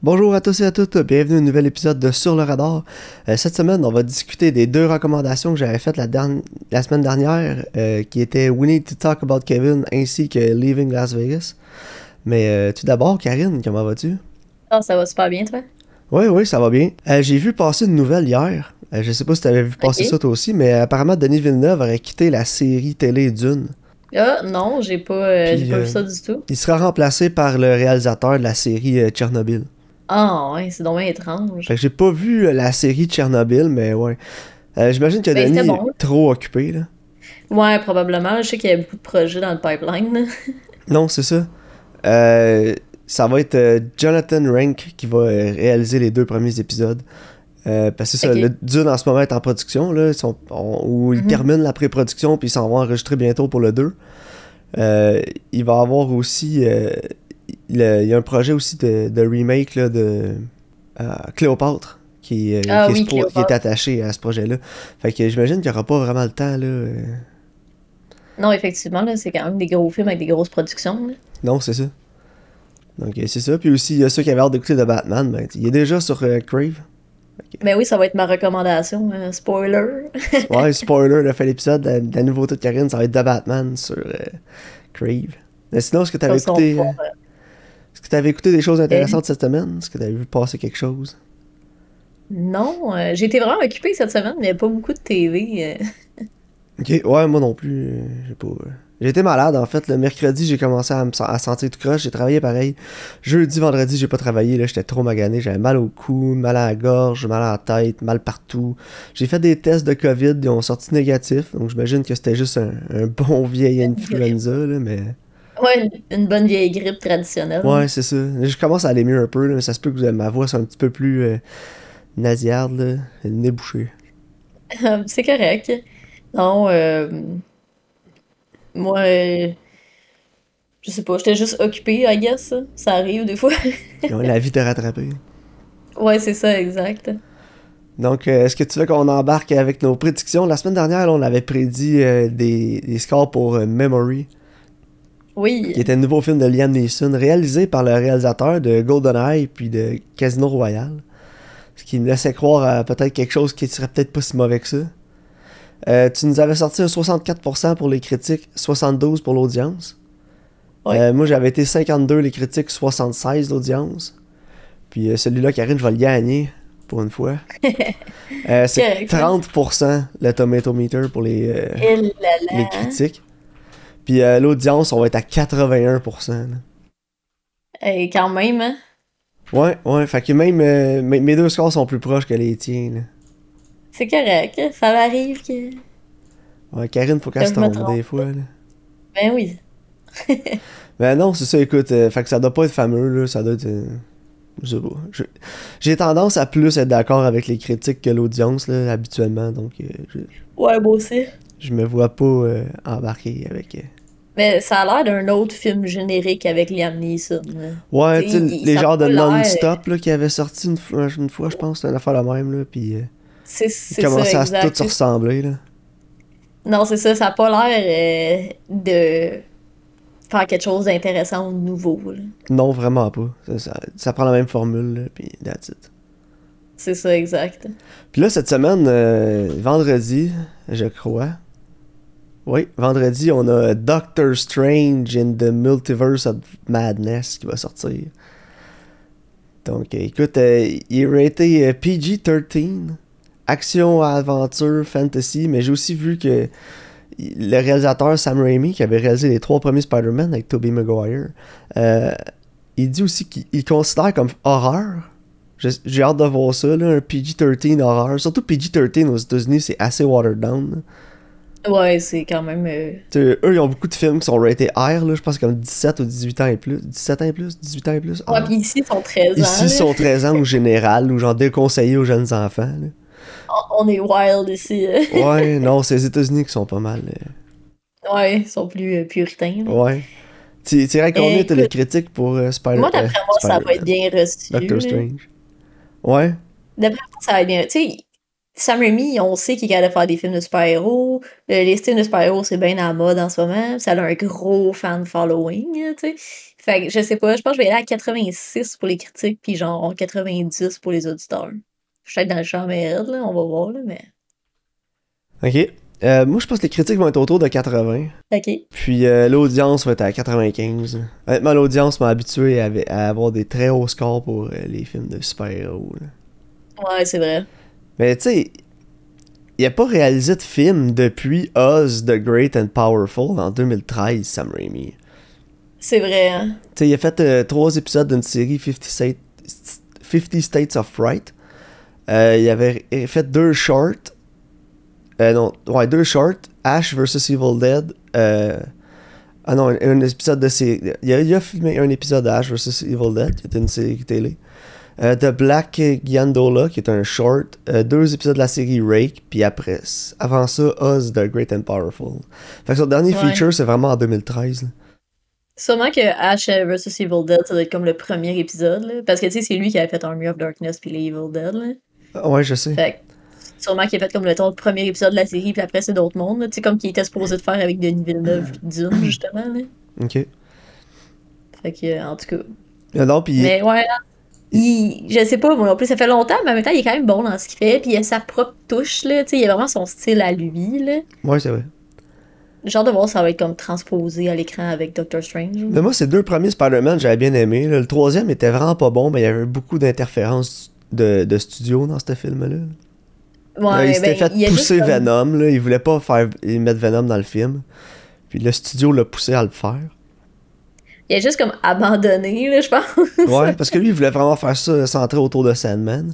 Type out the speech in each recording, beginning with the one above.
Bonjour à tous et à toutes, bienvenue à un nouvel épisode de Sur le radar. Euh, cette semaine, on va discuter des deux recommandations que j'avais faites la, derni- la semaine dernière, euh, qui étaient We Need to Talk About Kevin ainsi que Leaving Las Vegas. Mais euh, tout d'abord, Karine, comment vas-tu? Ah, ça va super bien, toi? Oui, oui, ça va bien. J'ai vu passer une nouvelle hier. Je sais pas si tu avais vu passer ça toi aussi, mais apparemment Denis Villeneuve aurait quitté la série télé Dune. Ah, non, j'ai pas, Puis, pas vu ça du tout. Il sera remplacé par le réalisateur de la série Tchernobyl. Ah, ouais, c'est dommage étrange. Fait que j'ai pas vu euh, la série Tchernobyl, mais ouais. Euh, J'imagine que Ben, Denis est trop occupé, là. Ouais, probablement. Je sais qu'il y a beaucoup de projets dans le pipeline. Non, c'est ça. Euh, ça va être euh, Jonathan Rank qui va réaliser les deux premiers épisodes. Euh, parce que ça, le Dune en ce moment est en production, là, ils sont, on- où ils Mhm. terminent la pré-production puis ils s'en vont enregistrer bientôt pour le 2. Euh, il va avoir aussi. Il y a un projet aussi de, de remake là, de euh, Cléopâtre qui, euh, Ah qui est qui attaché à ce projet-là. Fait que j'imagine qu'il n'y aura pas vraiment le temps. Là, euh. Non, effectivement, là, c'est quand même des gros films avec des grosses productions. là. Non, c'est ça. Donc c'est ça. Puis aussi, il y a ceux qui avaient hâte d'écouter de Batman. Ben, il est déjà sur Crave. Mais oui, ça va être ma recommandation. euh, spoiler. Ouais, spoiler, le fait l'épisode, la, la nouveauté de Karine, ça va être de Batman sur euh, Crave. Mais sinon, est-ce que tu avais Comme ça, on écouté, euh, est-ce que t'avais écouté des choses intéressantes cette semaine? Est-ce que tu avais vu passer quelque chose? Non, euh, j'ai été vraiment occupée cette semaine, mais il n'y a pas beaucoup de TV. euh. Ok, ouais, moi non plus. euh, j'ai pas. euh, J'ai été malade en fait. Le mercredi, j'ai commencé à me à sentir tout croche. J'ai travaillé pareil. Jeudi, vendredi, j'ai pas travaillé. Là, j'étais trop magané. J'avais mal au cou, mal à la gorge, mal à la tête, mal partout. J'ai fait des tests de COVID. Ils ont sorti négatifs. Donc j'imagine que c'était juste un, un bon vieil influenza. Là, mais Ouais, une, bonne vieille grippe traditionnelle. ouais, c'est ça. Je commence à aller mieux un peu. Là, mais ça se peut que ma voix soit un petit peu plus euh, nasillarde. Là, le nez bouché. c'est correct. Non, euh, moi, euh, je sais pas, j'étais juste occupée, I guess. Ça arrive des fois. Ouais, la vie t'a rattrapé. Ouais, c'est ça, exact. Donc, euh, est-ce que tu veux qu'on embarque avec nos prédictions? La semaine dernière, là, on avait prédit euh, des, des scores pour Memory, Oui. qui était un nouveau film de Liam Neeson, réalisé par le réalisateur de GoldenEye puis de Casino Royale. Ce qui me laissait croire à peut-être quelque chose qui serait peut-être pas si mauvais que ça. Euh, tu nous avais sorti un 64% pour les critiques, 72% pour l'audience. Euh, moi, j'avais été 52 les critiques, 76 l'audience. Puis euh, celui-là, Karine, je vais le gagner pour une fois. C'est Correct, hein. 30% le tomato meter pour les, les critiques. Puis euh, l'audience, on va être à 81%. là. Et quand même, hein? Ouais, ouais, fait que même euh, mes, mes deux scores sont plus proches que les tiens. là. C'est correct. Ça m'arrive que. Ouais, Karine, faut qu'elle Que se trompe trompe. des fois. Là. Ben oui. Ben non, c'est ça, écoute, euh, fait que ça doit pas être fameux, là, ça doit être... euh, je sais pas. Je- J'ai tendance à plus être d'accord avec les critiques que l'audience, là, habituellement, donc je, Ouais, moi aussi. je me vois pas embarquer avec... Mais ça a l'air d'un autre film générique avec Liam Neeson. Ouais, tu sais, les genres de non-stop qui avaient sorti une, fois- une fois, je pense, une affaire la même, là, puis euh, C'est ils c'est commençaient ça, à exact. tous se ressembler, là. Non, c'est ça, ça a pas l'air euh, de faire quelque chose d'intéressant ou de nouveau. là. Non, vraiment pas. Ça, ça- ça prend la même formule, là, puis that's it. C'est ça, exact. Puis là, cette semaine, euh, vendredi, je crois. Oui, vendredi, on a Doctor Strange in the Multiverse of Madness qui va sortir. Donc, euh, écoute, euh, il est raté euh, PG-13, action, aventure, fantasy, mais j'ai aussi vu que le réalisateur Sam Raimi, qui avait réalisé les trois premiers Spider-Man avec Tobey Maguire, euh, il dit aussi qu'il il considère comme horreur. J'ai hâte de voir ça, là, un PG-13 horreur. Surtout PG-13 aux États-Unis, c'est assez watered down. Ouais, c'est quand même. euh, eux, ils ont beaucoup de films qui sont ratés R, là, je pense comme 17 ou 18 ans et plus. 17 ans et plus, 18 ans et plus? Ouais, R. puis ici, ils sont 13 ans. Ici, là. ils sont 13 ans au général, ou genre déconseillés aux jeunes enfants. là. On- est wild ici. euh. Ouais, non, c'est les États-Unis qui sont pas mal. euh, Ouais, ils sont plus euh, puritains. là. Ouais. Tu dirais combien t'as les critiques pour euh, Spider Moi, d'après euh, moi, ça va être Spider-Man, bien reçu. Doctor là. Strange. Ouais. D'après moi, ça va être bien. Tu sais, Sam Raimi, on sait qu'il est capable de faire des films de super-héros. Le- Les films de super-héros, c'est bien à la mode en ce moment. Ça a un gros fan following, tu sais. Fait que je sais pas, je pense que je vais aller à 86 pour les critiques, puis genre 90 pour les auditeurs. Je suis peut-être dans le champ merde, là, on va voir, là, mais. Ok. Euh, moi, je pense que les critiques vont être autour de 80. Ok. Puis euh, l'audience va être à 95. Honnêtement, l'audience m'a habitué à, à avoir des très hauts scores pour euh, les films de super-héros. Ouais, c'est vrai. Mais tu sais, il a pas réalisé de film depuis Oz the Great and Powerful en 2013, Sam Raimi. C'est vrai, hein? Tu sais, il a fait euh, trois épisodes d'une série 50 States, 50 States of Fright. Euh, il avait fait deux shorts. Euh, non, ouais, deux shorts. Ash vs Evil Dead. Ah non, un, un épisode de série. Il a, il a filmé un épisode d'Ash vs Evil Dead, qui était une série télé. Euh, The Black Gyandola, qui est un short. Euh, deux épisodes de la série Rake. Puis après, avant ça, Oz the Great and Powerful. Fait que son dernier Ouais. feature, c'est vraiment en 2013. là. Sûrement que Ash vs Evil Dead, ça doit être comme le premier épisode, là. Parce que, tu sais, c'est lui qui avait fait Army of Darkness puis les Evil Dead, là. Ah Ouais, je sais. Fait que, sûrement qu'il a fait comme le, ton, premier épisode de la série, puis après, c'est d'autres mondes. Tu sais, comme qu'il était supposé de faire avec Denis Villeneuve puis Dune, justement, là. Ok. Fait que, euh, en tout cas. Puis Mais ouais, il, je sais pas, moi non plus, ça fait longtemps, mais en même temps, il est quand même bon dans ce qu'il fait, puis il a sa propre touche, là. Tu sais, il a vraiment son style à lui, là. ouais, c'est vrai. Hâte de voir si ça va être comme transposé à l'écran avec Doctor Strange. Mais moi, ces deux premiers Spider-Man, j'avais bien aimé. là. Le troisième était vraiment pas bon, mais il y avait beaucoup d'interférences de, de studio dans ce film-là. Là, il s'était ben, fait il y a juste pousser comme- Venom. Là. Il voulait pas faire mettre Venom dans le film. Puis le studio l'a poussé à le faire. Il a juste comme abandonné, là, je pense. Ouais, parce que lui, il voulait vraiment faire ça centré autour de Sandman.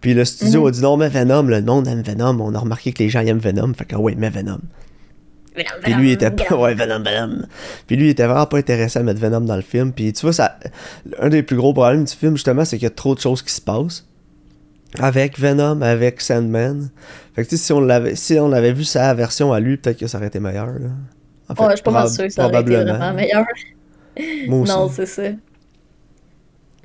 Puis le studio Mhm. a dit non, mais Venom, le monde aime Venom. On a remarqué que les gens aiment Venom. Fait que ouais, mais Venom. Puis lui, il était pas. Ouais, Venom, Venom. Puis lui, il était vraiment pas intéressé à mettre Venom dans le film. Puis tu vois, ça, un des plus gros problèmes du film, justement, c'est qu'il y a trop de choses qui se passent. Avec Venom, avec Sandman. Fait que tu sais, si on l'avait, si on avait vu sa version à lui, peut-être que ça aurait été meilleur. Là. En fait, Ouais, je suis pas mal sûre que ça aurait été vraiment meilleur. Moi aussi. Non, c'est ça.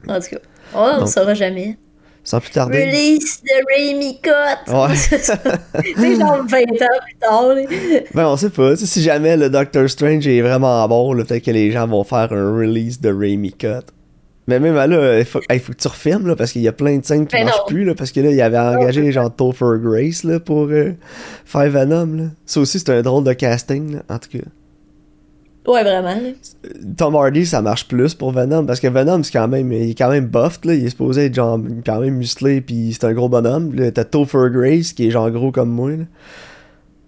En tout cas, on ne saura jamais. Sans plus tarder. Release the Raimi Cut! Ouais. C'est genre 20 ans plus tard. Ben, on sait pas. Si jamais le Doctor Strange est vraiment bon, peut-être que les gens vont faire un release de Raimi Cut. Mais même là, il faut, faut que tu refilmes, là, parce qu'il y a plein de scènes qui Ben marchent non. plus, là, parce que là, il avait engagé genre Topher Grace, là, pour euh, faire Venom, là. Ça aussi, c'est un drôle de casting, là, en tout cas. Ouais, vraiment. Tom Hardy, ça marche plus pour Venom, parce que Venom, c'est quand même, il est quand même buffed, là. Il est supposé être genre, quand même musclé, puis c'est un gros bonhomme. Là, t'as Topher Grace, qui est genre gros comme moi, là.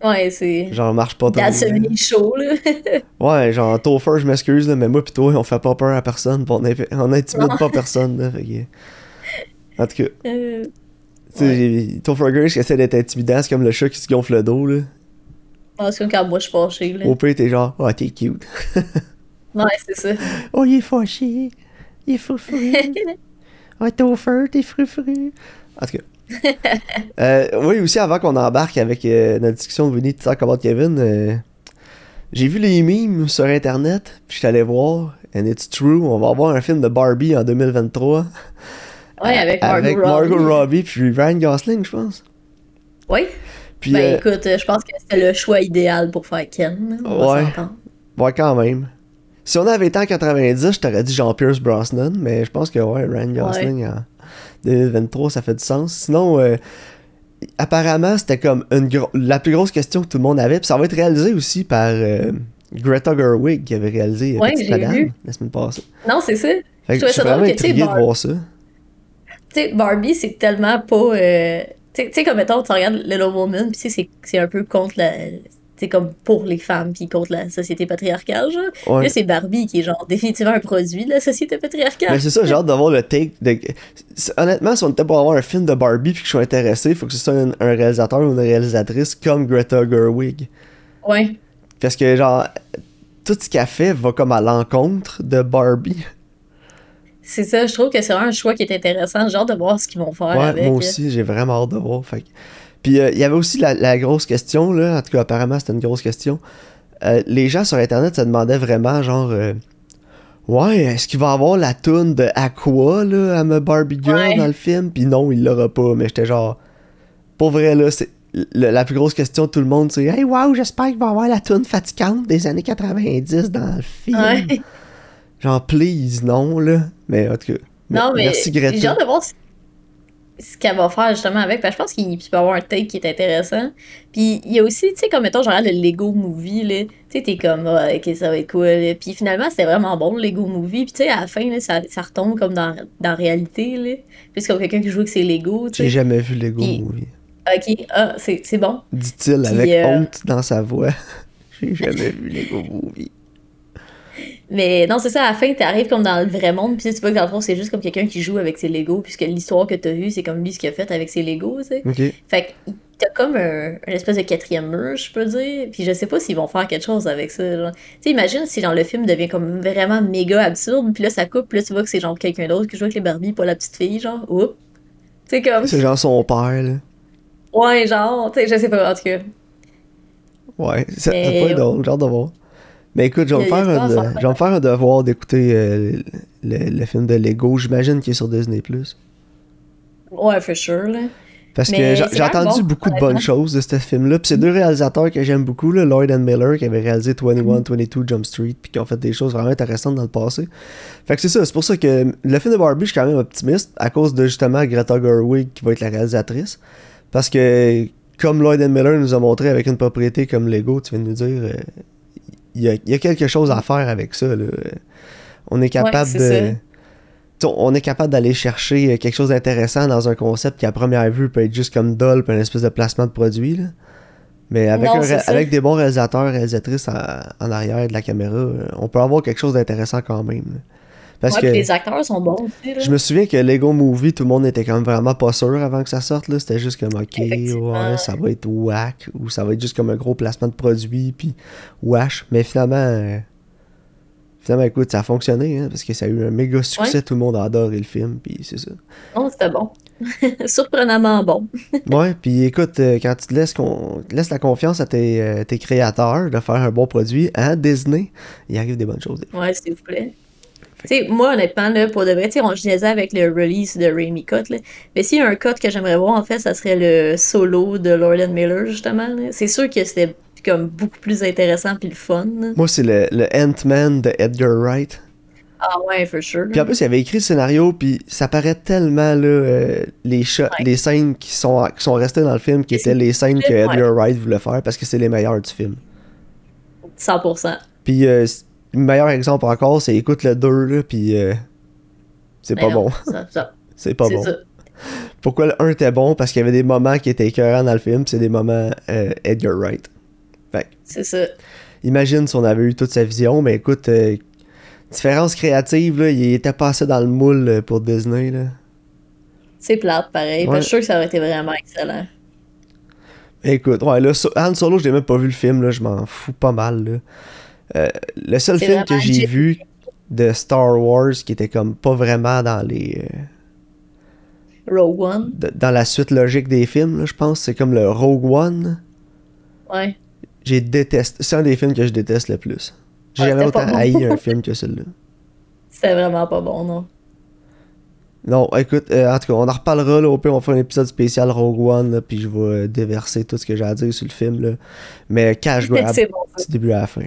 Ouais, c'est. Genre, marche pas bien. semi chaud, là. Ouais, genre, Topher, je m'excuse, là, mais moi pis toi, on fait pas peur à personne, pis on, imp- on intimide pas personne, là, fait que... En tout cas, Euh, tu sais, Topher Grace qui essaie d'être intimidant, c'est comme le chat qui se gonfle le dos, là. Quand moi je suis fâchée, là. Au pire, t'es genre, oh, t'es cute. Ouais, c'est ça. oh, il est fâché. Il est frufru. oh, Topher, t'es frufru. En tout cas. Euh, oui, aussi, avant qu'on embarque avec euh, notre discussion de Winnie Talk About Kevin, euh, j'ai vu les memes sur Internet, puis je suis allé voir, and it's true, on va avoir un film de Barbie en 2023. Ouais, avec Margot avec Robbie. Margot Robbie puis Ryan Gosling, je pense. Oui. Puis, Ben euh, écoute, je pense que c'était le choix idéal pour faire Ken. On Ouais. ouais, quand même. Si on avait été en 90, je t'aurais dit Jean-Pierre Brosnan, mais je pense que ouais, Ryan Gosling en 2023, ça fait du sens. Sinon, euh, apparemment, c'était comme une la plus grosse question que tout le monde avait, puis ça va être réalisé aussi par euh, Greta Gerwig, qui avait réalisé Ouais, Petite j'ai Madame vu. la semaine passée. Non, c'est ça. Fait je trouvais suis ça vraiment que, de voir ça. Tu sais, Barbie, c'est tellement pas. euh, Tu sais- comme mettons, tu regardes Little Woman, puis c'est- c'est un peu contre la. C'est comme pour les femmes, puis contre la société patriarcale, genre. Ouais. Là, c'est Barbie qui est, genre, définitivement un produit de la société patriarcale. Mais c'est ça, j'ai hâte d'avoir le take. De... Honnêtement, si on était pour avoir un film de Barbie puis que je suis intéressé, il faut que ce soit un, un réalisateur ou une réalisatrice comme Greta Gerwig. Ouais. Parce que, genre, tout ce qu'elle fait va comme à l'encontre de Barbie. C'est ça, je trouve que c'est vraiment un choix qui est intéressant. Hâte de voir ce qu'ils vont faire Ouais, avec. moi là. aussi, j'ai vraiment hâte de voir. Fait Puis euh, il y avait aussi la, la grosse question, là. En tout cas, apparemment, c'était une grosse question. Euh, les gens sur Internet se demandaient vraiment, genre. euh, Ouais, est-ce qu'il va avoir la toune de Aqua, là, à me Barbie Girl Ouais. dans le film? Puis non, il l'aura pas. Mais j'étais genre. Pour vrai, là, c'est. la plus grosse question de tout le monde, c'est Hey, wow, j'espère qu'il va avoir la toune fatigante des années 90 dans le film. Ouais. Genre, please, non, là. Mais en tout cas. Non, mais Merci, j'ai Greta. hâte de voir ce, qu'elle va faire justement avec. Parce que je pense qu'il peut y avoir un take qui est intéressant. Puis il y a aussi, tu sais, comme mettons, genre le Lego Movie, là. Tu sais, t'es comme, ouais, ok, ça va être cool. là. Puis finalement, c'était vraiment bon, le Lego Movie. Puis tu sais, à la fin, là, ça, ça retombe comme dans, dans la réalité, là. Puis c'est comme quelqu'un qui joue avec ses Lego, tu J'ai jamais vu Lego Puis- Movie. Ok, ah, c'est c'est bon. Dit-il avec euh, honte dans sa voix. J'ai jamais vu Lego Movie. Mais non, c'est ça, à la fin, t'arrives comme dans le vrai monde, puis tu vois que dans le fond, c'est juste comme quelqu'un qui joue avec ses Legos, puisque l'histoire que t'as vue, c'est comme lui ce qu'il a fait avec ses Legos, tu sais. Fait que t'as comme un, espèce de quatrième mur, je peux dire, puis je sais pas s'ils vont faire quelque chose avec ça, genre. Tu sais, imagine si genre le film devient comme vraiment méga absurde, puis là ça coupe, puis là tu vois que c'est genre quelqu'un d'autre qui joue avec les Barbie, pas la petite fille, genre, oups. Sais, comme, C'est genre son père, là. ouais, genre, tu sais, je sais pas, en tout cas. Ouais, ça, ça Mais- peut être drôle, hâte de voir. Mais écoute, je vais, me faire un, pas à de- faire. je vais me faire un devoir d'écouter euh, le, le film de Lego. J'imagine qu'il est sur Disney+. Ouais, for sure, là. Parce que Mais j'ai entendu bon, beaucoup de bonnes choses de ce film-là. Puis c'est deux réalisateurs que j'aime beaucoup, là, Lloyd and Miller, qui avaient réalisé 21, Mm. 22 Jump Street, puis qui ont fait des choses vraiment intéressantes dans le passé. Fait que c'est ça, c'est pour ça que le film de Barbie, je suis quand même optimiste, à cause de justement Greta Gerwig, qui va être la réalisatrice. Parce que, comme Lloyd and Miller nous a montré avec une propriété comme Lego, tu viens de nous dire, euh, y, a, il y a quelque chose à faire avec ça. Là. On est capable c'est de. ça. T'sais, on est capable d'aller chercher euh, quelque chose d'intéressant dans un concept qui à première vue peut être juste comme dull puis une espèce de placement de produit là. mais avec, Non, un des bons réalisateurs réalisatrices en, en arrière de la caméra euh, on peut avoir quelque chose d'intéressant quand même là. Parce ouais, que les acteurs sont bons aussi, là. je me souviens que Lego Movie tout le monde était comme vraiment pas sûr avant que ça sorte là c'était juste comme ok ouais ça va être whack ou ça va être juste comme un gros placement de produit puis wash mais finalement euh, finalement écoute ça a fonctionné hein, parce que ça a eu un méga succès tout le monde a adoré le film puis c'est ça Non, c'était bon. Surprenamment bon. Ouais, puis écoute, euh, quand tu te laisses, con- laisses la confiance à tes, euh, tes créateurs de faire un bon produit, hein, Disney, il arrive des bonnes choses. des. Ouais, s'il vous plaît. Tu sais, moi, honnêtement, là, pour de vrai, on disais avec le release de Raimi Cut, là. Mais s'il y a un cut que j'aimerais voir, en fait, ça serait le solo de and Miller, justement. C'est sûr que c'était comme beaucoup plus intéressant puis le fun. là. Moi, c'est le, le Ant-Man de Edgar Wright. Ah ouais, for sure. Puis en plus, il avait écrit le scénario, puis ça paraît tellement, là, euh, les, shots, Ouais. les scènes qui sont, qui sont restées dans le film, qui étaient les scènes que Ouais. Edgar Wright voulait faire, parce que c'est les meilleures du film. 100%. Puis, euh, le meilleur exemple encore, c'est écoute le 2, là, puis euh, c'est Mais pas bon. ça- C'est pas c'est bon. ça. Pourquoi le 1 était bon? Parce qu'il y avait des moments qui étaient écœurants dans le film, puis c'est des moments euh, Edgar Wright. C'est ça. imagine si on avait eu toute sa vision, mais écoute, euh, différence créative, là, il était passé dans le moule pour Disney. Là. C'est plate, pareil. Ouais. Je suis sûr que ça aurait été vraiment excellent. Écoute, ouais, là, Han Solo, j'ai même pas vu le film, là, je m'en fous pas mal. Là. Euh, le seul film que j'ai vu de Star Wars qui était comme pas vraiment dans les euh, Rogue One. de- dans la suite logique des films, là, je pense, c'est comme le Rogue One. Ouais. J'ai détesté. C'est un des films que je déteste le plus. J'ai Ouais, jamais autant bon. haï un film que celui-là. C'était vraiment pas bon, non. Non, écoute, euh, en tout cas, on en reparlera là, au pire, on fera un épisode spécial Rogue One, là, puis je vais déverser tout ce que j'ai à dire sur le film. Là. Mais cash grab, c'est bon, du début à la fin.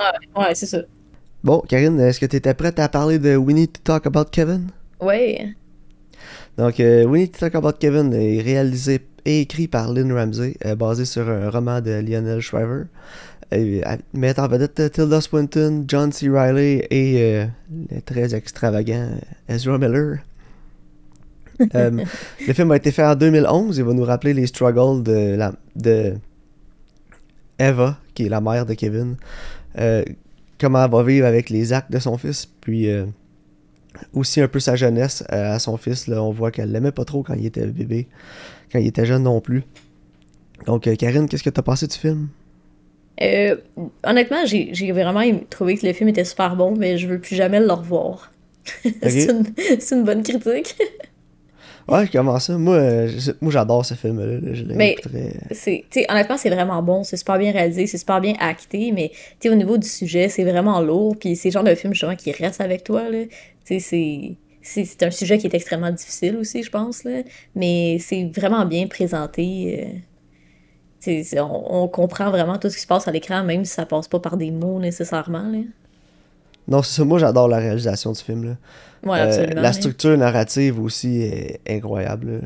Ouais, ouais c'est ça. Bon, Karine, est-ce que tu étais prête à parler de We Need to Talk About Kevin? Ouais. Donc, euh, We Need to Talk About Kevin est réalisé et écrit par Lynn Ramsey, euh, basé sur un roman de Lionel Shriver. Euh, mettant en vedette Tilda Swinton, John C. Reilly et le très extravagant Ezra Miller. Le film a été fait en 2011 et va nous rappeler les struggles de, la, de Eva, qui est la mère de Kevin. Euh, comment elle va vivre avec les actes de son fils, puis euh, aussi un peu sa jeunesse euh, à son fils. Là, on voit qu'elle l'aimait pas trop quand il était bébé, quand il était jeune non plus. Donc, Karine, qu'est-ce que t'as pensé du film? Euh, honnêtement, j'ai vraiment trouvé que le film était super bon, mais je veux plus jamais le revoir. c'est une, c'est une bonne critique. Ouais, comment ça? Moi, euh, je- moi j'adore ce film-là. là, Je Mais-. C'est, honnêtement, c'est vraiment bon, c'est super bien réalisé, c'est super bien acté, mais au niveau du sujet, c'est vraiment lourd, puis c'est le genre de film justement qui reste avec toi, là. C'est, c'est, c'est un sujet qui est extrêmement difficile aussi, je pense, là, mais c'est vraiment bien présenté. euh, on, on comprend vraiment tout ce qui se passe à l'écran, même si ça passe pas par des mots nécessairement, là. Non, c'est ça. Moi, j'adore la réalisation du film. Là. Ouais, Euh, la structure narrative aussi est incroyable.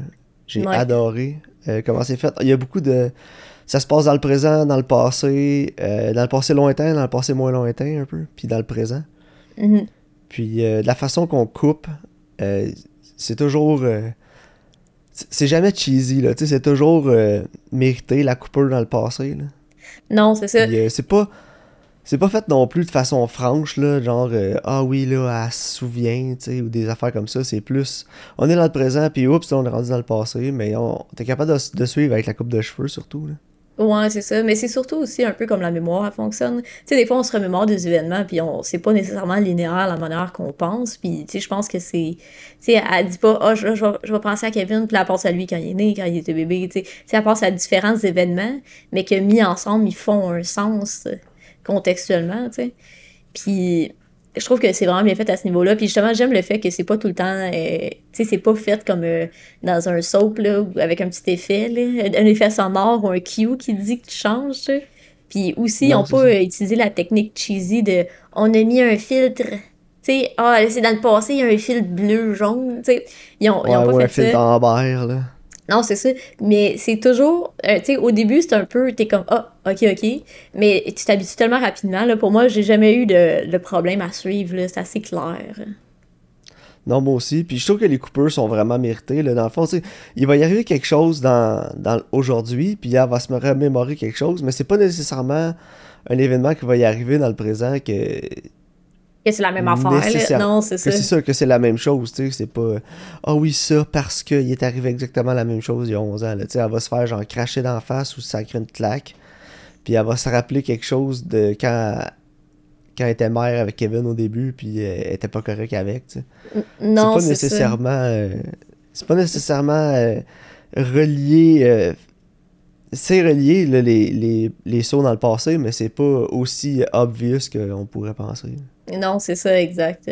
J'ai Ouais. adoré euh, comment c'est fait. Il y a beaucoup de. Ça se passe dans le présent, dans le passé, euh, dans le passé lointain, dans le passé moins lointain un peu, puis dans le présent. Mhm. Puis de la façon qu'on coupe, c'est toujours. c'est jamais cheesy, là. Tu sais, c'est toujours mérité la coupure dans le passé, là. Non, c'est ça. C'est pas. C'est pas fait non plus de façon franche, là, genre euh, Ah oui, là, elle se souvient, tu sais, ou des affaires comme ça. C'est plus. On est dans le présent, puis oups, on est rendu dans le passé, mais on t'es capable de, suivre avec la coupe de cheveux, surtout. Là. Ouais, c'est ça. Mais c'est surtout aussi un peu comme la mémoire, fonctionne. Tu sais, des fois, on se remémore des événements, puis on c'est pas nécessairement linéaire la manière qu'on pense. Puis, tu sais, je pense que c'est. Tu sais, elle dit pas, ah, je, je, je vais penser à Kevin, puis elle pense à lui quand il est né, quand il était bébé. Tu sais, elle pense à différents événements, mais que mis ensemble, ils font un sens contextuellement, tu sais. Puis, je trouve que c'est vraiment bien fait à ce niveau-là. Puis justement, j'aime le fait que c'est pas tout le temps. euh, tu sais, c'est pas fait comme euh, dans un soap, là, avec un petit effet, là, un effet sonore ou un cue qui dit que tu changes, tu sais. Puis aussi, Non, on peut ça. euh, utiliser la technique cheesy de on a mis un filtre. Tu sais, ah, c'est dans le passé, il y a un filtre bleu, jaune, tu sais. Ils ont, ils Ouais, ont ou pas un fait film ça. d'Ambert, là. Non, c'est ça. Mais c'est toujours. euh, tu sais, au début, c'est un peu. T'es comme, ah, ok, ok. Mais tu t'habitues tellement rapidement. Là, pour moi, j'ai jamais eu de, de problème à suivre. C'est assez clair. Non, moi aussi. Puis je trouve que les coupures sont vraiment méritées. Là. Dans le fond, il va y arriver quelque chose dans, dans aujourd'hui, puis elle va se remémorer quelque chose, mais c'est pas nécessairement un événement qui va y arriver dans le présent que, Que c'est la même affaire. Non, c'est que ça. c'est sûr que c'est la même chose, tu sais, c'est pas ah oui ça parce qu'il est arrivé exactement la même chose il y a 11 ans, là, tu sais, elle va se faire genre cracher d'en face ou sacrer une claque, puis elle va se rappeler quelque chose de quand quand elle était mère avec Kevin au début, puis elle était pas correcte avec, tu sais. Non, c'est pas nécessairement euh, c'est pas nécessairement euh, relié euh, c'est relié là, les, les, les sauts dans le passé mais c'est pas aussi obvious qu'on pourrait penser Non, c'est ça, exact.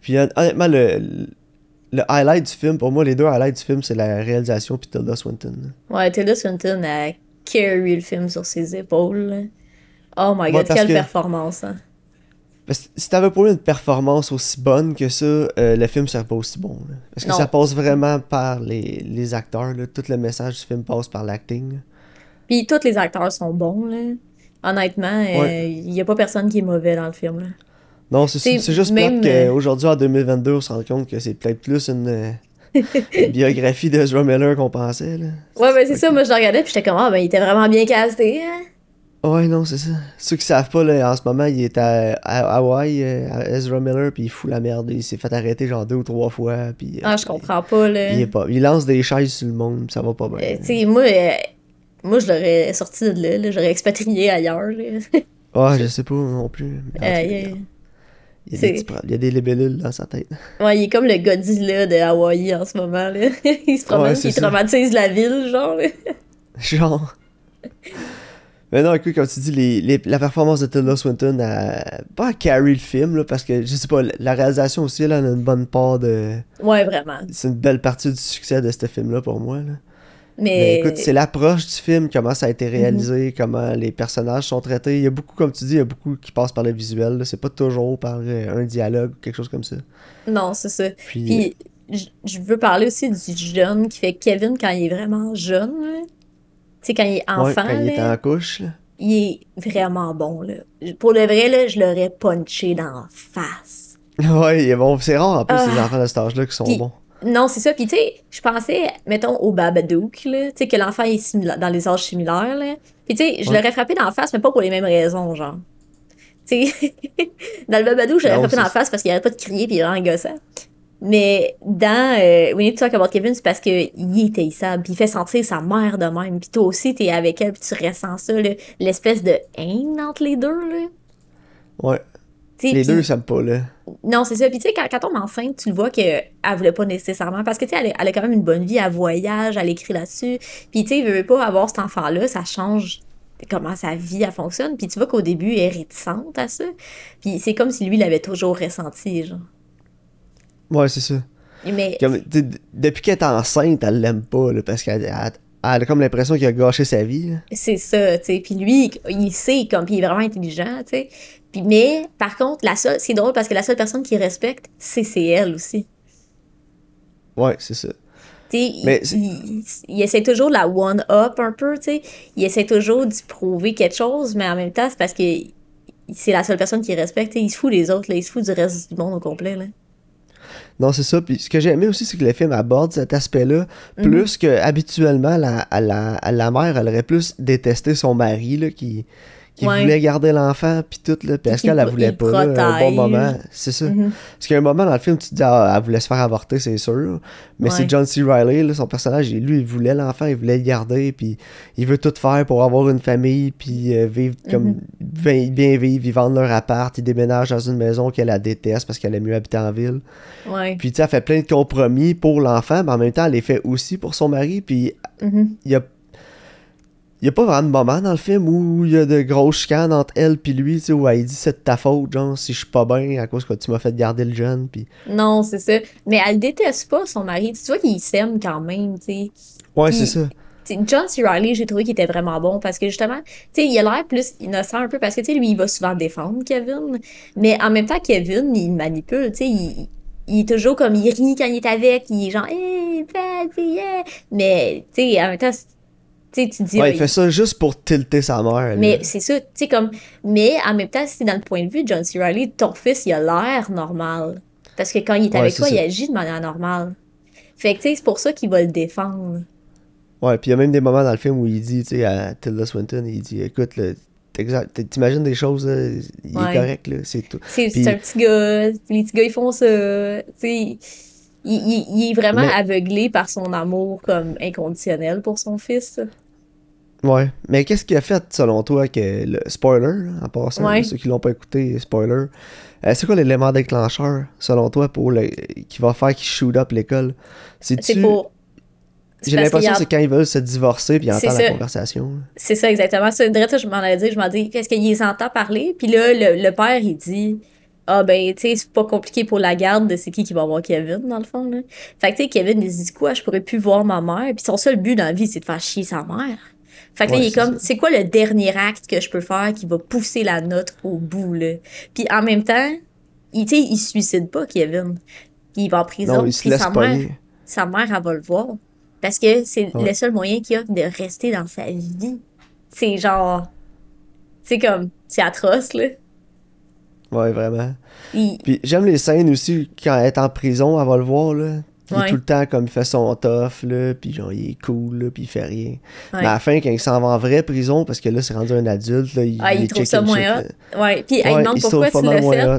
puis hon- honnêtement le, le highlight du film pour moi les deux highlights du film c'est la réalisation puis Tilda Swinton Ouais, Tilda Swinton a carry le film sur ses épaules. Oh my god, quelle que- performance. Hein. Parce que si t'avais pas eu une performance aussi bonne que ça, euh, le film serait pas aussi bon. là. Parce que Non. ça passe vraiment par les, les acteurs. Là. Tout le message du film passe par l'acting. Puis tous les acteurs sont bons. Là. Honnêtement, il Ouais. n'y a pas personne qui est mauvais dans le film. Là. Non, c'est juste même, euh, qu'aujourd'hui, en 2022, on se rend compte que c'est peut-être plus une, euh, une biographie d'Ezra Miller qu'on pensait. Là. Ouais, ben c'est ça, moi je le regardais, puis j'étais comme, ah, ben il était vraiment bien casté. Hein? Ouais, non, c'est ça. Ceux qui savent pas, là, en ce moment, il est à, à Hawaï, euh, à Ezra Miller, puis il fout la merde. Il s'est fait arrêter genre deux ou trois fois. Puis, euh, Ah, je comprends pas, là. Il, est pas, il lance des chaises sur le monde, puis ça va pas bien. Euh, tu sais, moi, euh, moi je l'aurais sorti de là, là, j'aurais expatrié ailleurs. Ouais, je sais pas non plus. Euh, il, y a, des petits pro- il y a des libellules dans sa tête. Ouais, il est comme le Godzilla de Hawaï en ce moment. Là. il se promène, Ouais, il ça. traumatise la ville, genre. là. Genre. Mais non, écoute, comme tu dis, les, les- la performance de Tilda Swinton a pas carry le film, là, parce que je sais pas, la réalisation aussi, là, elle a une bonne part de. Ouais, vraiment. C'est une belle partie du succès de ce film-là pour moi. Là. Mais Mais, écoute, c'est l'approche du film, comment ça a été réalisé, comment les personnages sont traités. Il y a beaucoup, comme tu dis, il y a beaucoup qui passent par le visuel. C'est pas toujours par euh, un dialogue ou quelque chose comme ça. non, c'est ça. Puis, Puis, je- veux parler aussi du jeune qui fait Kevin quand il est vraiment jeune. Tu sais, quand il est ouais, enfant, quand il est en couche, là. il est vraiment bon. Là. Pour le vrai, là, je l'aurais punché dans la face. Ouais, il est bon. C'est rare en plus, Ah. les enfants de cet âge-là qui sont bons. Non, c'est ça. Puis, tu sais, je pensais, mettons, au Babadook, là, tu sais, que l'enfant est simila- dans les âges similaires, là. Puis, tu sais, je Ouais. l'aurais frappé dans la face, mais pas pour les mêmes raisons, genre. Tu sais, dans le Babadook, je l'aurais frappé dans la face parce qu'il arrête pas de crier puis il est vraiment gossant. Mais dans euh, We Need to Talk About Kevin, c'est parce qu'il est haïssable, puis il fait sentir sa mère de même. Puis toi aussi, t'es avec elle, puis tu ressens ça, là, l'espèce de haine entre les deux, là. Ouais. Les deux s'aiment pas, là. Non, c'est ça. Puis tu sais, quand, quand on est enceinte, tu le vois qu'elle voulait pas nécessairement. Parce que tu sais, elle, a- elle a quand même une bonne vie, elle voyage, elle écrit là-dessus. Puis tu sais, il veut pas avoir cet enfant-là, ça change comment sa vie elle fonctionne. Puis tu vois qu'au début, elle est réticente à ça. Puis c'est comme si lui l'avait toujours ressenti, genre. Ouais, c'est ça. Mais Comme, depuis qu'elle est enceinte, elle l'aime pas, là, parce qu'elle elle- elle a comme l'impression qu'il a gâché sa vie. c'est ça, tu sais. Puis lui, il sait, comme, puis il est vraiment intelligent, tu sais. Puis, mais, par contre, la seule, c'est drôle parce que la seule personne qui respecte, c'est c'est elle aussi. Ouais, c'est ça. Tu sais, Mais il, c'est- il- il essaie toujours de la one-up un peu, tu sais. Il essaie toujours d'y prouver quelque chose, mais en même temps, c'est parce que c'est la seule personne qui respecte. Il se fout des autres, là. Il se fout du reste du monde au complet, là. Non, c'est ça. Puis ce que j'ai aimé aussi, c'est que le film aborde cet aspect-là, Mhm. plus que habituellement, la, la, la mère, elle aurait plus détesté son mari, là, qui, qui Ouais. voulait garder l'enfant, puis tout, là. Puis Puis Pascal, elle qu'il voulait pas, là, un bon moment. C'est ça. Mhm. Parce qu'il y a un moment dans le film, tu te dis, ah, elle voulait se faire avorter, c'est sûr. Mais Ouais. c'est John C. Reilly, là, son personnage, lui, il voulait l'enfant, il voulait le garder, puis il veut tout faire pour avoir une famille, puis euh, vivre comme Mhm. bien, bien vivre, ils vendent leur appart, ils déménagent dans une maison qu'elle la déteste parce qu'elle aime mieux habiter en ville. Ouais. Puis tu sais, elle fait plein de compromis pour l'enfant, mais en même temps, elle les fait aussi pour son mari, puis Mhm. il y a il y a pas vraiment de moment dans le film où il y a de grosses chicanes entre elle puis lui, tu sais, où elle dit c'est de ta faute, genre, si je suis pas bien à cause que tu m'as fait garder le jeune, puis... Non, c'est ça. Mais elle déteste pas son mari. Tu vois qu'il s'aime quand même, tu sais. Ouais, c'est ça. T'sais, John C. Reilly, j'ai trouvé qu'il était vraiment bon parce que justement, tu sais, il a l'air plus innocent un peu parce que, tu sais, lui, il va souvent défendre Kevin. Mais en même temps, Kevin, il le manipule, tu sais, il, il est toujours comme, il rit quand il est avec, il est genre, hey, bad, yeah. Mais, tu sais, en même temps, tu dis, Ouais, il fait ça juste pour tilter sa mère. mais c'est ça, tu sais, comme, mais en même temps, si dans le point de vue de John C. Reilly, ton fils, il a l'air normal. Parce que quand il est Ouais, avec toi, ça. il agit de manière normale. Fait que, tu sais, c'est pour ça qu'il va le défendre. Ouais, puis il y a même des moments dans le film où il dit, tu sais, à Tilda Swinton, il dit, écoute, t'imagines des choses, là, il Ouais. est correct, là, c'est tout. C'est un petit gars, les petits gars, ils font ça. Il, il- il est vraiment Mais- aveuglé par son amour comme inconditionnel pour son fils. Ouais, mais qu'est-ce qui a fait, selon toi, que le spoiler, en passant, Ouais. ceux qui l'ont pas écouté, spoiler, euh, c'est quoi l'élément déclencheur, selon toi, pour le, qui va faire qu'il shoot up l'école? C'est C'est-tu... pour. J'ai l'impression que a- c'est quand ils veulent se divorcer puis ils entendent la conversation. C'est ça, exactement. Ça, je m'en allais dire, je m'en dis, qu'est-ce qu'il les entend parler? Puis là, le, le père, il dit, ah ben, tu sais, c'est pas compliqué pour la garde de c'est qui qui va voir Kevin, dans le fond, là. Fait que, tu sais, Kevin, il se dit, quoi, je pourrais plus voir ma mère. Puis son seul but dans la vie, c'est de faire chier sa mère. Fait que là, il est comme, c'est quoi le dernier acte que je peux faire qui va pousser la note au bout, là? Puis en même temps, il, tu sais, il se suicide pas, Kevin. Il va en prison. Non, il se puis laisse sa mère, sa mère, elle va le voir. Parce que c'est Ouais. le seul moyen qu'il a de rester dans sa vie. C'est genre. C'est comme. C'est atroce, là. Ouais, vraiment. Il- Puis j'aime les scènes aussi, quand elle est en prison, elle va le voir, là. Il Ouais. est tout le temps comme il fait son tough, là, puis genre, il est cool, là, puis il fait rien. Ouais. Mais à la fin, quand il s'en va en vraie prison, parce que là, c'est rendu un adulte, là, il, Ah, il est trouve ça moins hot. Ouais. Puis elle demande il pourquoi tu l'as fait. hot.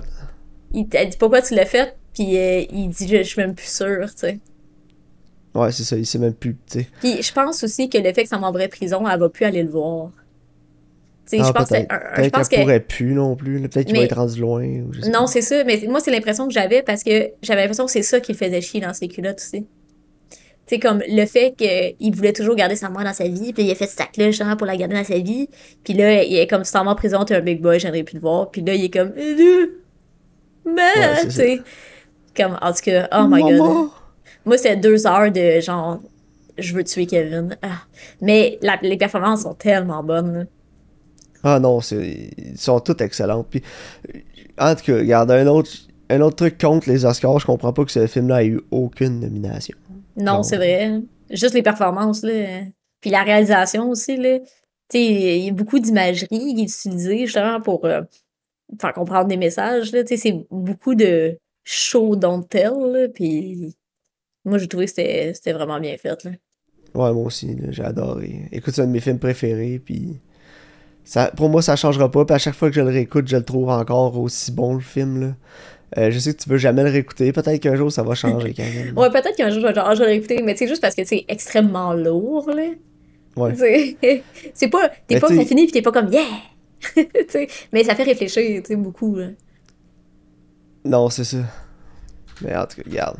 Il, elle dit pourquoi tu l'as fait? Puis euh, il dit je, je suis même plus sûr, tu sais. Ouais, c'est ça, il sait même plus, tu sais. Puis je pense aussi que le fait que ça m'en vraie prison, elle va plus aller le voir. Ah, je pense que. peut-être. un- un- je Peut-être pense qu'elle que. pourrait plus non plus. Peut-être qu'il va être rendu loin. ou je sais Non, c'est ça, mais moi, c'est l'impression que j'avais parce que j'avais l'impression que c'est ça qui le faisait chier dans ses culottes aussi. Tu sais, comme le fait qu'il voulait toujours garder sa mère dans sa vie, puis il a fait cet acte-là justement pour la garder dans sa vie, puis là, il est comme si en prison, t'es un big boy, j'aimerais plus te voir, puis là, il est comme, mais, tu sais. Comme, en tout cas, oh my god. Moi, c'était deux heures de genre, je veux tuer Kevin. Ah. Mais la- les performances sont tellement bonnes. Ah non, c'est... ils sont toutes excellentes. Puis, euh, en tout cas, regarde, un autre, un autre truc contre les Oscars, je comprends pas que ce film-là ait eu aucune nomination. Non, c'est vrai. Juste les performances, là. Puis la réalisation aussi, là. Tu sais, il y a beaucoup d'imagerie qui est utilisée justement pour euh, faire comprendre des messages, là. Tu sais, c'est beaucoup de show don't tell, là. Puis moi, j'ai trouvé que c'était vraiment bien fait, là. Ouais, moi aussi, j'ai adoré. Écoute, c'est un de mes films préférés, puis... Ça, pour moi, ça changera pas, puis à chaque fois que je le réécoute, je le trouve encore aussi bon, le film, là. Euh, je sais que tu veux jamais le réécouter, peut-être qu'un jour, ça va changer quand même. Ouais, peut-être qu'un jour, je vais genre, je vais l'écouter, mais c'est juste parce que c'est extrêmement lourd, là. Ouais. C'est pas. T'es pas finit, puis t'es pas comme yeah! Mais ça fait réfléchir, tu sais, beaucoup, là. Non, c'est ça. Mais en tout cas, regarde.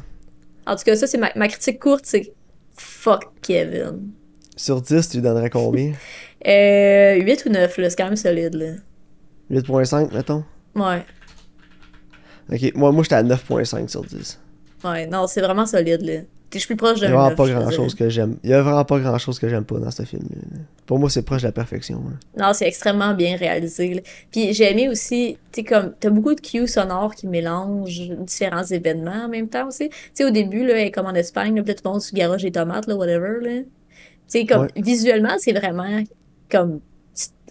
En tout cas, ça, c'est ma, ma critique courte, c'est fuck Kevin. Sur 10, tu lui donnerais combien? Euh, 8 ou 9, là, c'est quand même solide, là. 8.5, mettons? Ouais. Ok, moi, moi j'étais à 9.5 sur 10. Ouais, non, c'est vraiment solide, là. je suis plus proche Il d'un y a vraiment 9, pas grand chose que j'aime. Il y a vraiment pas grand chose que j'aime pas dans ce film. Pour moi, c'est proche de la perfection. là. Non, c'est extrêmement bien réalisé. là. Puis j'ai aimé aussi, tu sais, comme, t'as beaucoup de cues sonores qui mélangent différents événements en même temps aussi. Tu sais, au début, là, comme en Espagne, là, peut-être tout le monde se garoche des tomates, là, whatever, là. Tu sais, comme, Ouais. visuellement, c'est vraiment, comme,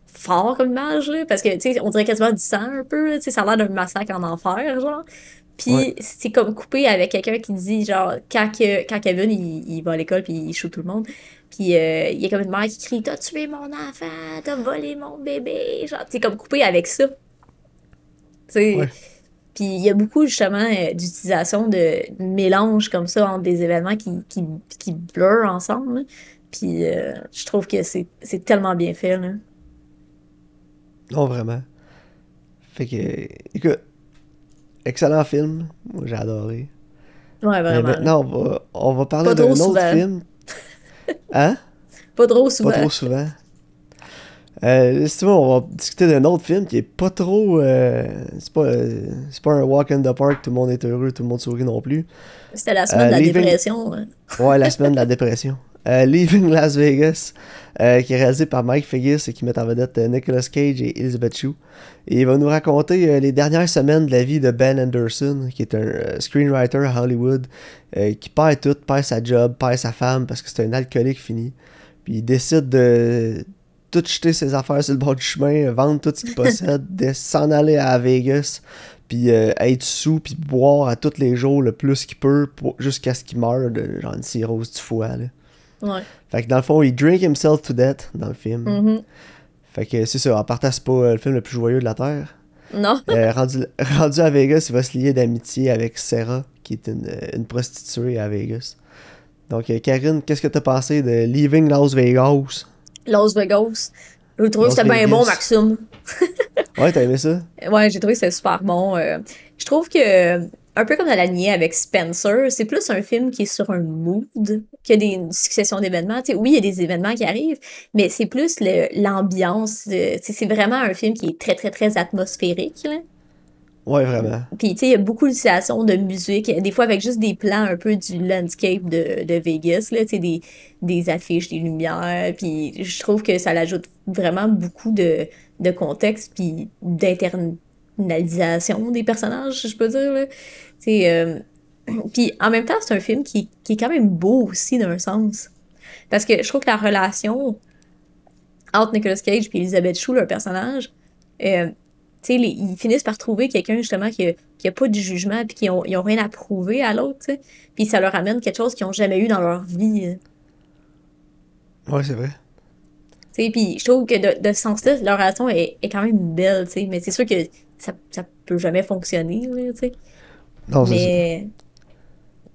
fort comme image, là, parce que, tu sais, on dirait quasiment du sang un peu, tu sais, ça a l'air d'un massacre en enfer, genre. Puis Ouais. c'est comme coupé avec quelqu'un qui dit, genre, quand, que- quand Kevin, il, il va à l'école puis il shoot tout le monde, puis euh, il y a comme une mère qui crie « T'as tué mon enfant! T'as volé mon bébé! » Genre, c'est comme coupé avec ça. Tu sais. Ouais. Puis il y a beaucoup, justement, euh, d'utilisation de mélange comme ça entre des événements qui, qui, qui blurrent ensemble. Puis euh, je trouve que c'est tellement bien fait, là. Non, vraiment. Fait que, écoute, excellent film. Moi, j'ai adoré. Ouais, vraiment. maintenant, on va, on va parler d'un autre film. Hein? Pas trop souvent. Pas trop souvent. Euh, si tu veux, on va discuter d'un autre film qui est pas trop. euh, c'est pas, euh, c'est pas un walk in the park, tout le monde est heureux, tout le monde sourit non plus. C'était la semaine Euh, de la Leaving- dépression. hein. Ouais, la semaine de la dépression. Euh, Leaving Las Vegas, euh, qui est réalisé par Mike Figgis et qui met en vedette euh, Nicolas Cage et Elizabeth Shue. Et il va nous raconter euh, les dernières semaines de la vie de Ben Anderson, qui est un euh, screenwriter à Hollywood, euh, qui perd tout, perd sa job, perd sa femme parce que c'est un alcoolique fini. Puis il décide de tout jeter ses affaires sur le bord du chemin, vendre tout ce qu'il possède, de s'en aller à Vegas, puis euh, être sous, puis boire à tous les jours le plus qu'il peut jusqu'à ce qu'il meure de genre une cirrhose du foie. Là. Ouais. Fait que dans le fond, il drink himself to death dans le film. Mhm. Fait que c'est ça, en partant, c'est pas euh, le film le plus joyeux de la Terre. Non. Euh, rendu, rendu à Vegas, il va se lier d'amitié avec Sarah, qui est une, une prostituée à Vegas. Donc, Karine, qu'est-ce que t'as pensé de Leaving Las Vegas? Las Vegas. J'ai trouvé que c'était bien bon, Maxime. Ouais, t'as aimé ça? Ouais, j'ai trouvé que c'était super bon. euh. je trouve que, un peu comme dans la lignée avec Spencer, c'est plus un film qui est sur un mood que des une succession d'événements. Oui, il y a des événements qui arrivent, mais c'est plus l'ambiance. euh, c'est vraiment un film qui est très, très, très atmosphérique. Là. Ouais, vraiment. Puis, tu sais, il y a beaucoup d'utilisation de musique, des fois avec juste des plans un peu du landscape de, de Vegas, là, tu sais, des, des affiches, des lumières. Puis, je trouve que ça l'ajoute vraiment beaucoup de, de contexte, puis d'internalisation des personnages, je peux dire, là. Tu euh, puis en même temps, c'est un film qui, qui est quand même beau aussi, d'un sens. Parce que je trouve que la relation entre Nicolas Cage et Elizabeth Shue, leur personnage, euh, tu sais, les- ils finissent par trouver quelqu'un justement qui a, qui a pas de jugement puis qui ont, ils ont rien à prouver à l'autre. Puis ça leur amène quelque chose qu'ils ont jamais eu dans leur vie. euh. Ouais, c'est vrai. Tu sais, puis je trouve que de, de ce sens-là, leur relation est, est quand même belle, tu sais. Mais c'est sûr que ça, ça peut jamais fonctionner, tu sais. Non, c'est. Mais,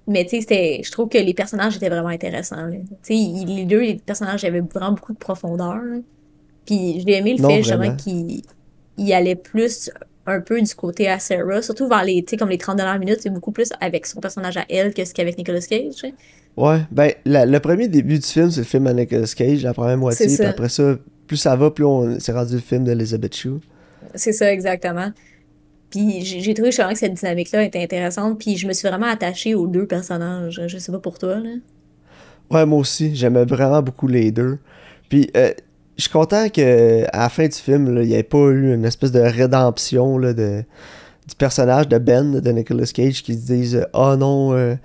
mais tu sais, c'était- je trouve que les personnages étaient vraiment intéressants. Tu sais, les deux, les personnages avaient vraiment beaucoup de profondeur, là. Puis j'ai aimé le Non, fait, justement, qu'ils ils allaient plus un peu du côté à Sarah, surtout vers les, tu sais, comme les 30 dernières minutes, c'est beaucoup plus avec son personnage à elle que ce qu'avec Nicolas Cage. Ouais, ben, la- le premier début du film, c'est le film à Nicolas Cage, la première moitié, puis après ça, plus ça va, plus on s'est rendu le film d'Elizabeth Shue. C'est ça, exactement. Puis j'ai j'ai trouvé justement que cette dynamique-là était intéressante, puis je me suis vraiment attachée aux deux personnages. Je sais pas pour toi, là. Ouais, moi aussi, j'aimais vraiment beaucoup les deux. Puis, euh, je suis content que à la fin du film, là, il n'y ait pas eu une espèce de rédemption là, de, du personnage de Ben, de Nicolas Cage, qui se dise Oh non, euh,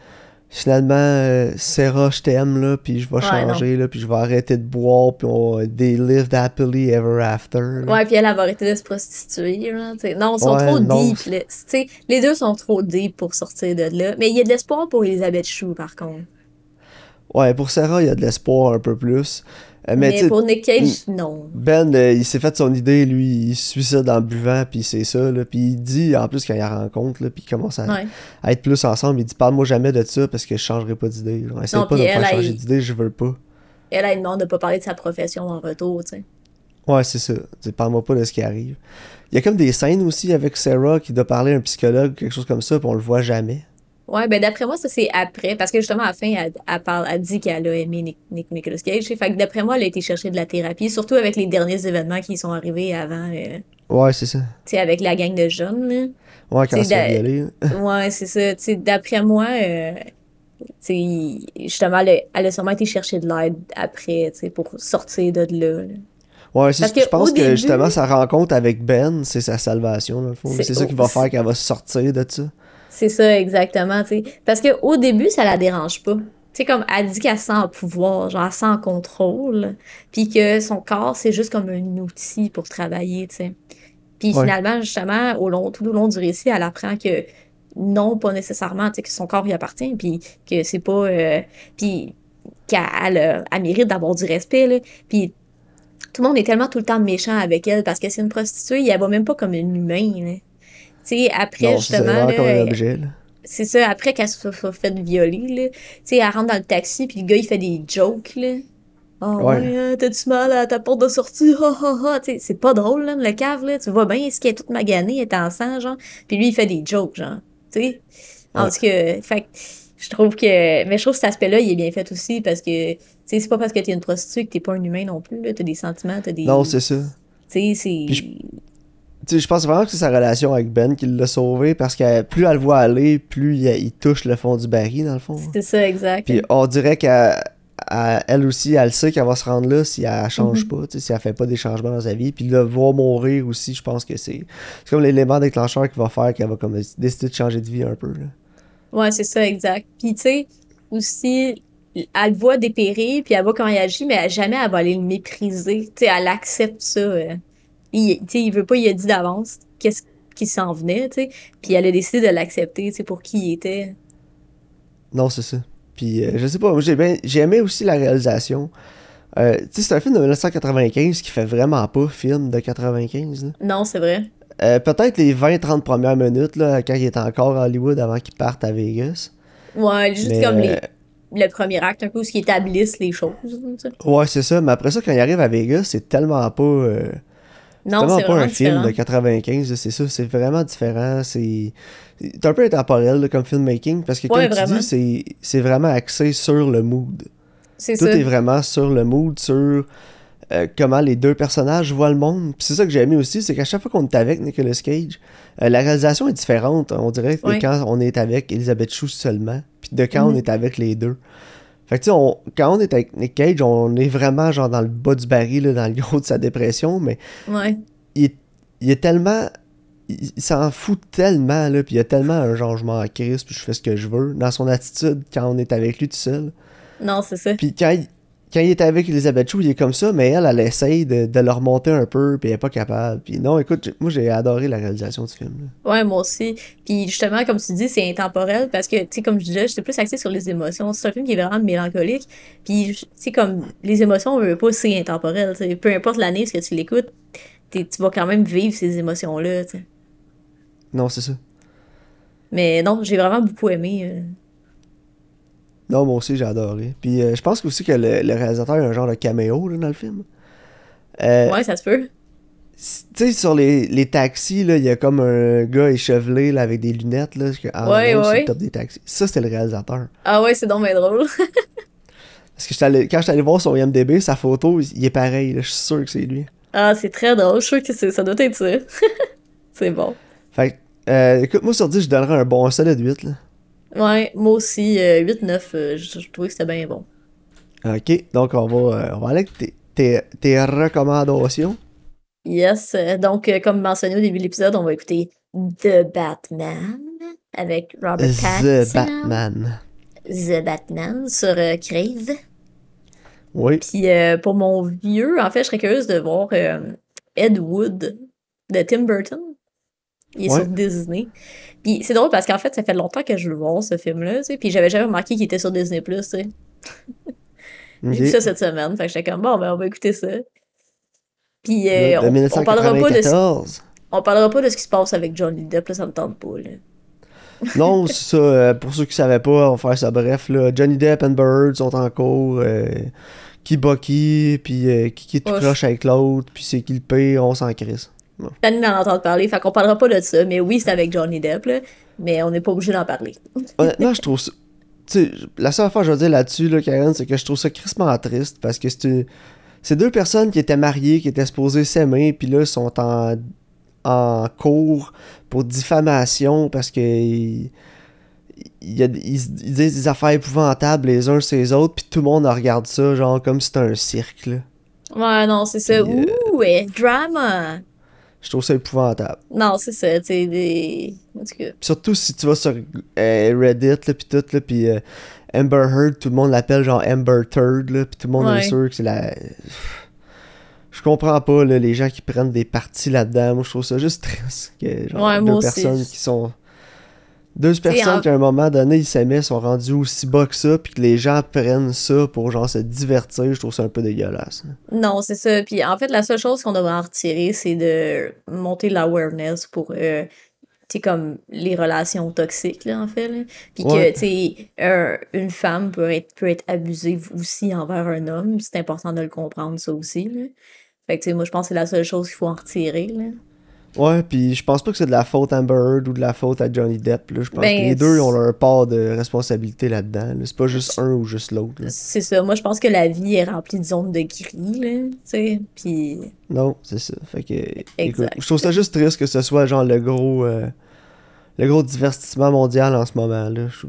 finalement, euh, Sarah, je t'aime, là, puis je vais Ouais, changer, là, puis je vais arrêter de boire, puis on, they lived happily ever after. là. Ouais, puis elle, elle va arrêter de se prostituer, là. Non, ils sont Ouais, trop non. deep, là. Les deux sont trop deep pour sortir de là. Mais il y a de l'espoir pour Elisabeth Chou, par contre. Ouais, pour Sarah, il y a de l'espoir un peu plus. Euh, mais pour Nick Cage, non. Ben, euh, il s'est fait son idée, lui, il suit ça dans le buvant, puis c'est ça, là. Puis il dit, en plus, quand il la rencontre, là, puis il commence à, Ouais. à être plus ensemble, il dit, parle-moi jamais de ça parce que je changerai pas d'idée. Essaye pas de me faire changer d'idée, je veux pas. Elle, elle demande de pas parler de sa profession en retour, tu sais. Ouais, c'est ça. Parle-moi pas de ce qui arrive. Il y a comme des scènes aussi avec Sarah qui doit parler à un psychologue, quelque chose comme ça, puis on le voit jamais. Ouais, ben d'après moi, ça c'est après. Parce que justement, à la fin, elle, elle parle, elle dit qu'elle a aimé Nick, Nick- Nicolas Cage. Fait que d'après moi, elle a été chercher de la thérapie, surtout avec les derniers événements qui sont arrivés avant, euh, tu Ouais, c'est ça. sais, avec la gang de jeunes, là. Ouais, quand elle da- violer. Ouais, c'est ça. Tu sais, d'après moi, euh, tu sais, justement, elle a, elle a sûrement été chercher de l'aide après, tu sais, pour sortir de là. là. Ouais, c'est Parce ce que je pense au que début- justement sa rencontre avec Ben, c'est sa salvation, dans le fond. C'est- C'est ça qui va faire qu'elle va sortir de ça. C'est ça, exactement, tu sais. Parce qu'au début, ça la dérange pas. Tu sais, comme elle dit qu'elle sent en pouvoir, genre elle sent en contrôle, puis que son corps, c'est juste comme un outil pour travailler, tu sais. Puis Ouais. finalement, justement, au long, tout au long du récit, elle apprend que non, pas nécessairement, tu sais, que son corps lui appartient, puis que c'est pas... euh, puis qu'elle elle, euh, elle mérite d'avoir du respect, là. Puis tout le monde est tellement tout le temps méchant avec elle parce que c'est une prostituée, elle va même pas comme une humaine. Tu sais, après, Non, justement, vraiment là, comme un elle- objet. là. c'est ça, après qu'elle se soit fait violer, là. Tu sais, elle rentre dans le taxi, puis le gars, il fait des jokes, là. Oh, Ouais. ouais, hein, t'as-tu mal à ta porte de sortie? Ha, ha, ha. Tu sais, c'est pas drôle, là, le cave, là. Tu vois bien, ce qui est toute maganée, elle est en sang, genre. Puis lui, il fait des jokes, genre. Tu sais? En Ouais. tout cas, fait que je trouve que. Mais je trouve que cet aspect-là, il est bien fait aussi, parce que, tu sais, c'est pas parce que t'es une prostituée que t'es pas un humain non plus, là. T'as des sentiments, t'as des. Non, c'est ça. Tu sais, c'est. Je- Tu sais, je pense vraiment que c'est sa relation avec Ben qui l'a sauvé parce que plus elle le voit aller, plus il, il touche le fond du baril, dans le fond. C'est ça, exact. Puis on dirait qu'elle elle aussi, elle sait qu'elle va se rendre là si elle change Mhm. pas, si elle fait pas des changements dans sa vie. Puis le voir mourir aussi, je pense que c'est c'est comme l'élément déclencheur qui va faire qu'elle va comme décider de changer de vie un peu. Là. Ouais, c'est ça, exact. Puis, tu sais, aussi, elle le voit dépérir, puis elle voit comment il agit, mais jamais elle va aller le mépriser. Tu sais, elle accepte ça. euh. Il, il veut pas, il a dit d'avance qu'est-ce qui s'en venait, tu sais. Puis elle a décidé de l'accepter, tu sais, pour qui il était. Non, c'est ça. Puis euh, je sais pas, moi j'ai bien j'ai aimé aussi la réalisation. Euh, tu sais, c'est un film de 1995 qui fait vraiment pas film de 95. là. Non, c'est vrai. Euh, Peut-être les 20-30 premières minutes, là, quand il est encore à Hollywood avant qu'il parte à Vegas. Ouais, juste Mais, comme les, le premier acte, un peu, où ils établissent les choses. Ouais, c'est ça. Mais après ça, quand il arrive à Vegas, c'est tellement pas. C'est c'est pas vraiment un film différent. de 95, là, c'est ça. C'est vraiment différent. C'est un peu intemporel là, comme filmmaking parce que, Ouais, comme tu vraiment. dis, c'est- vraiment axé sur le mood. C'est Tout ça. est vraiment sur le mood, sur euh, comment les deux personnages voient le monde. C'est ça que j'ai aimé aussi, c'est qu'à chaque fois qu'on est avec Nicolas Cage, euh, la réalisation est différente. On dirait que Ouais. quand on est avec Elizabeth Shue seulement, puis de quand on Mhm. est avec les deux. Fait que tu sais, on- quand on est avec Nick Cage, on est vraiment genre dans le bas du baril, là, dans le gros de sa dépression, mais Ouais. il est, il est tellement. Il, s'en fout tellement, là, puis il y a tellement un genre je m'en crisse, puis je fais ce que je veux, dans son attitude quand on est avec lui tout seul. Non, c'est ça. Puis quand il, quand il est avec Elisabeth Chou, il est comme ça, mais elle, elle essaye de, de le remonter un peu, puis elle est pas capable. Puis non, écoute, moi j'ai adoré la réalisation du film. là. Ouais, moi aussi. Puis justement, comme tu dis, c'est intemporel parce que, tu sais, comme je disais, j'étais plus axée sur les émotions. C'est un film qui est vraiment mélancolique. Puis, tu sais, comme les émotions, on veut pas, c'est intemporel. tu sais. Peu importe l'année, ce que tu l'écoutes, t'es- tu vas quand même vivre ces émotions-là. Non, c'est ça. Mais non, j'ai vraiment beaucoup aimé. euh. Non, moi aussi j'ai adoré. Puis euh, je pense aussi que le, le réalisateur a un genre de caméo là, dans le film. Euh, Ouais, ça se peut. Tu sais, sur les, les taxis, là, il y a comme un gars échevelé là, avec des lunettes là, en Ouais, haut sur ouais. le top des taxis. Ça, c'était le réalisateur. Ah ouais, c'est donc bien drôle. Parce que allé- quand j'étais allé voir son IMDB, sa photo, il est pareil. Je suis sûr que c'est lui. Ah, c'est très drôle. Je suis sûre que ça doit être ça. c'est bon. Fait que, euh, écoute, moi sur 10, je donnerais un bon solide 8. Là. Ouais, moi aussi, euh, 8-9, euh, je, je trouvais que c'était bien bon. Ok, donc on va, euh, on va aller avec tes, tes, tes recommandations. Yes, euh, donc euh, comme mentionné au début de l'épisode, on va écouter The Batman avec Robert The Pattinson. Batman. The Batman sur euh, Crave. Oui. Puis euh, pour mon vieux, en fait, je serais curieuse de voir euh, Ed Wood de Tim Burton. Il est Ouais. sur Disney. Puis c'est drôle parce qu'en fait, ça fait longtemps que je veux voir ce film-là, tu sais. Puis j'avais jamais remarqué qu'il était sur Disney+, tu sais. J'ai vu ça cette semaine, fait que j'étais comme, bon, ben on va écouter ça. Puis euh, on, on parlera pas de ce 1994. On parlera pas de ce qui se passe avec Johnny Depp, là, ça me tente pas, là. non, c'est ça. euh, pour ceux qui savaient pas, on va faire ça bref. Là. Johnny Depp et Bird sont en cours. euh, qui bat qui, puis euh, qui, qui est tout croche avec l'autre, puis c'est qui le paye, on s'en crisse. Tanné d'en entendre parler, fait qu'on parlera pas de ça, mais oui, c'est avec Johnny Depp, là, mais on n'est pas obligé d'en parler. Honnêtement, je trouve ça. Tu sais, la seule fois que je veux dire là-dessus, là, Karen, c'est que je trouve ça crissement triste parce que c'est une- c'est deux personnes qui étaient mariées, qui étaient supposées s'aimer, puis là, sont en, en cours pour diffamation parce que ils, disent des affaires épouvantables les uns sur les autres, puis tout le monde regarde ça, genre comme si c'était un cirque, là. Ouais, non, c'est ça. Euh, Ouh, ouais, drama. Je trouve ça épouvantable. Non, c'est ça, tu sais, des. En tout cas. Puis surtout si tu vas sur euh, Reddit, là, puis tout, là, puis euh, Amber Heard, tout le monde l'appelle genre Amber Turd, là, puis tout le monde Ouais. est sûr que c'est la... Je comprends pas, là, les gens qui prennent des parties là-dedans. Moi, je trouve ça juste triste. Que, genre, Ouais, deux moi aussi. personnes qui sont... Deux personnes en- qui, à un moment donné, ils s'aimaient, sont rendus aussi bas que ça, puis que les gens prennent ça pour, genre, se divertir. Je trouve ça un peu dégueulasse. Non, c'est ça. Puis en fait, la seule chose qu'on devrait en retirer, c'est de monter l'awareness pour, euh, tu sais, comme les relations toxiques, là, en fait. Là. Puis Ouais. que, tu sais, un- une femme peut être, peut être abusive aussi envers un homme. C'est important de le comprendre, ça aussi, là. Fait que, tu sais, moi, je pense que c'est la seule chose qu'il faut en retirer, là. Ouais, puis je pense pas que c'est de la faute à Amber Heard ou de la faute à Johnny Depp. Là. Je pense Ben, que les deux ont leur part de responsabilité là-dedans. là. C'est pas juste un ou juste l'autre. C'est ça. Moi, je pense que la vie est remplie de zones de gris, là, tu sais. Puis, Non, c'est ça. Fait que, écoute, je trouve ça juste triste que ce soit genre le gros, euh, le gros divertissement mondial en ce moment là. Je,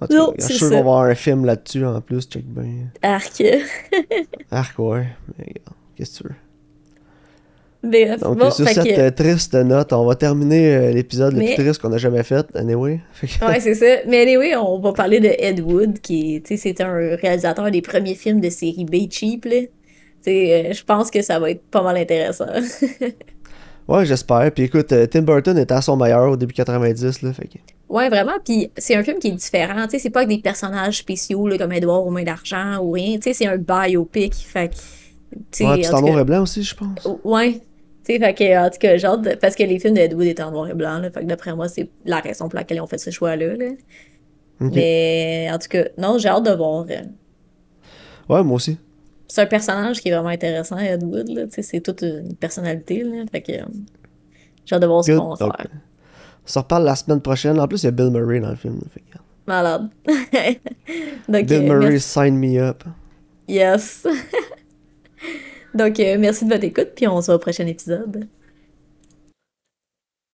en tout Non, cas, je suis sûr qu'on va avoir un film là-dessus en plus. Check bien. arc. Arc ouais. Mais regarde, qu'est-ce que tu veux? Donc bon, sur cette que- euh, triste note, on va terminer euh, l'épisode le plus triste qu'on a jamais fait. Anyway. Que- Ouais, c'est ça. Mais anyway, on va parler de Ed Wood, qui, tu sais, c'est un réalisateur des premiers films de série B cheap, là. Tu sais, euh, je pense que ça va être pas mal intéressant. ouais, j'espère. Puis écoute, euh, Tim Burton était à son meilleur au début 90 là. Fait que, ouais, vraiment. Puis c'est un film qui est différent. Tu sais, c'est pas avec des personnages spéciaux, là, comme Edouard aux mains d'argent ou rien. Tu sais, c'est un biopic. Fait que, ouais, puis c'est en noir et blanc aussi, je pense. Ouais. Tu sais, fait que, en tout cas, genre, parce que les films de Ed Wood étaient en noir et blanc, là. Fait que d'après moi, c'est la raison pour laquelle ils ont fait ce choix-là, là. Ok. Mais, en tout cas, non, j'ai hâte de voir. euh, Ouais, moi aussi. C'est un personnage qui est vraiment intéressant, Ed Wood, là. Tu sais, c'est toute une personnalité, là. Fait que, euh, j'ai hâte de voir ce qu'on va faire. On se reparle la semaine prochaine. En plus, il y a Bill Murray dans le film. Fait que, Malade. Donc, Bill euh, Murray, merci- sign me up. Yes. Donc, euh, merci de votre écoute, puis on se voit au prochain épisode.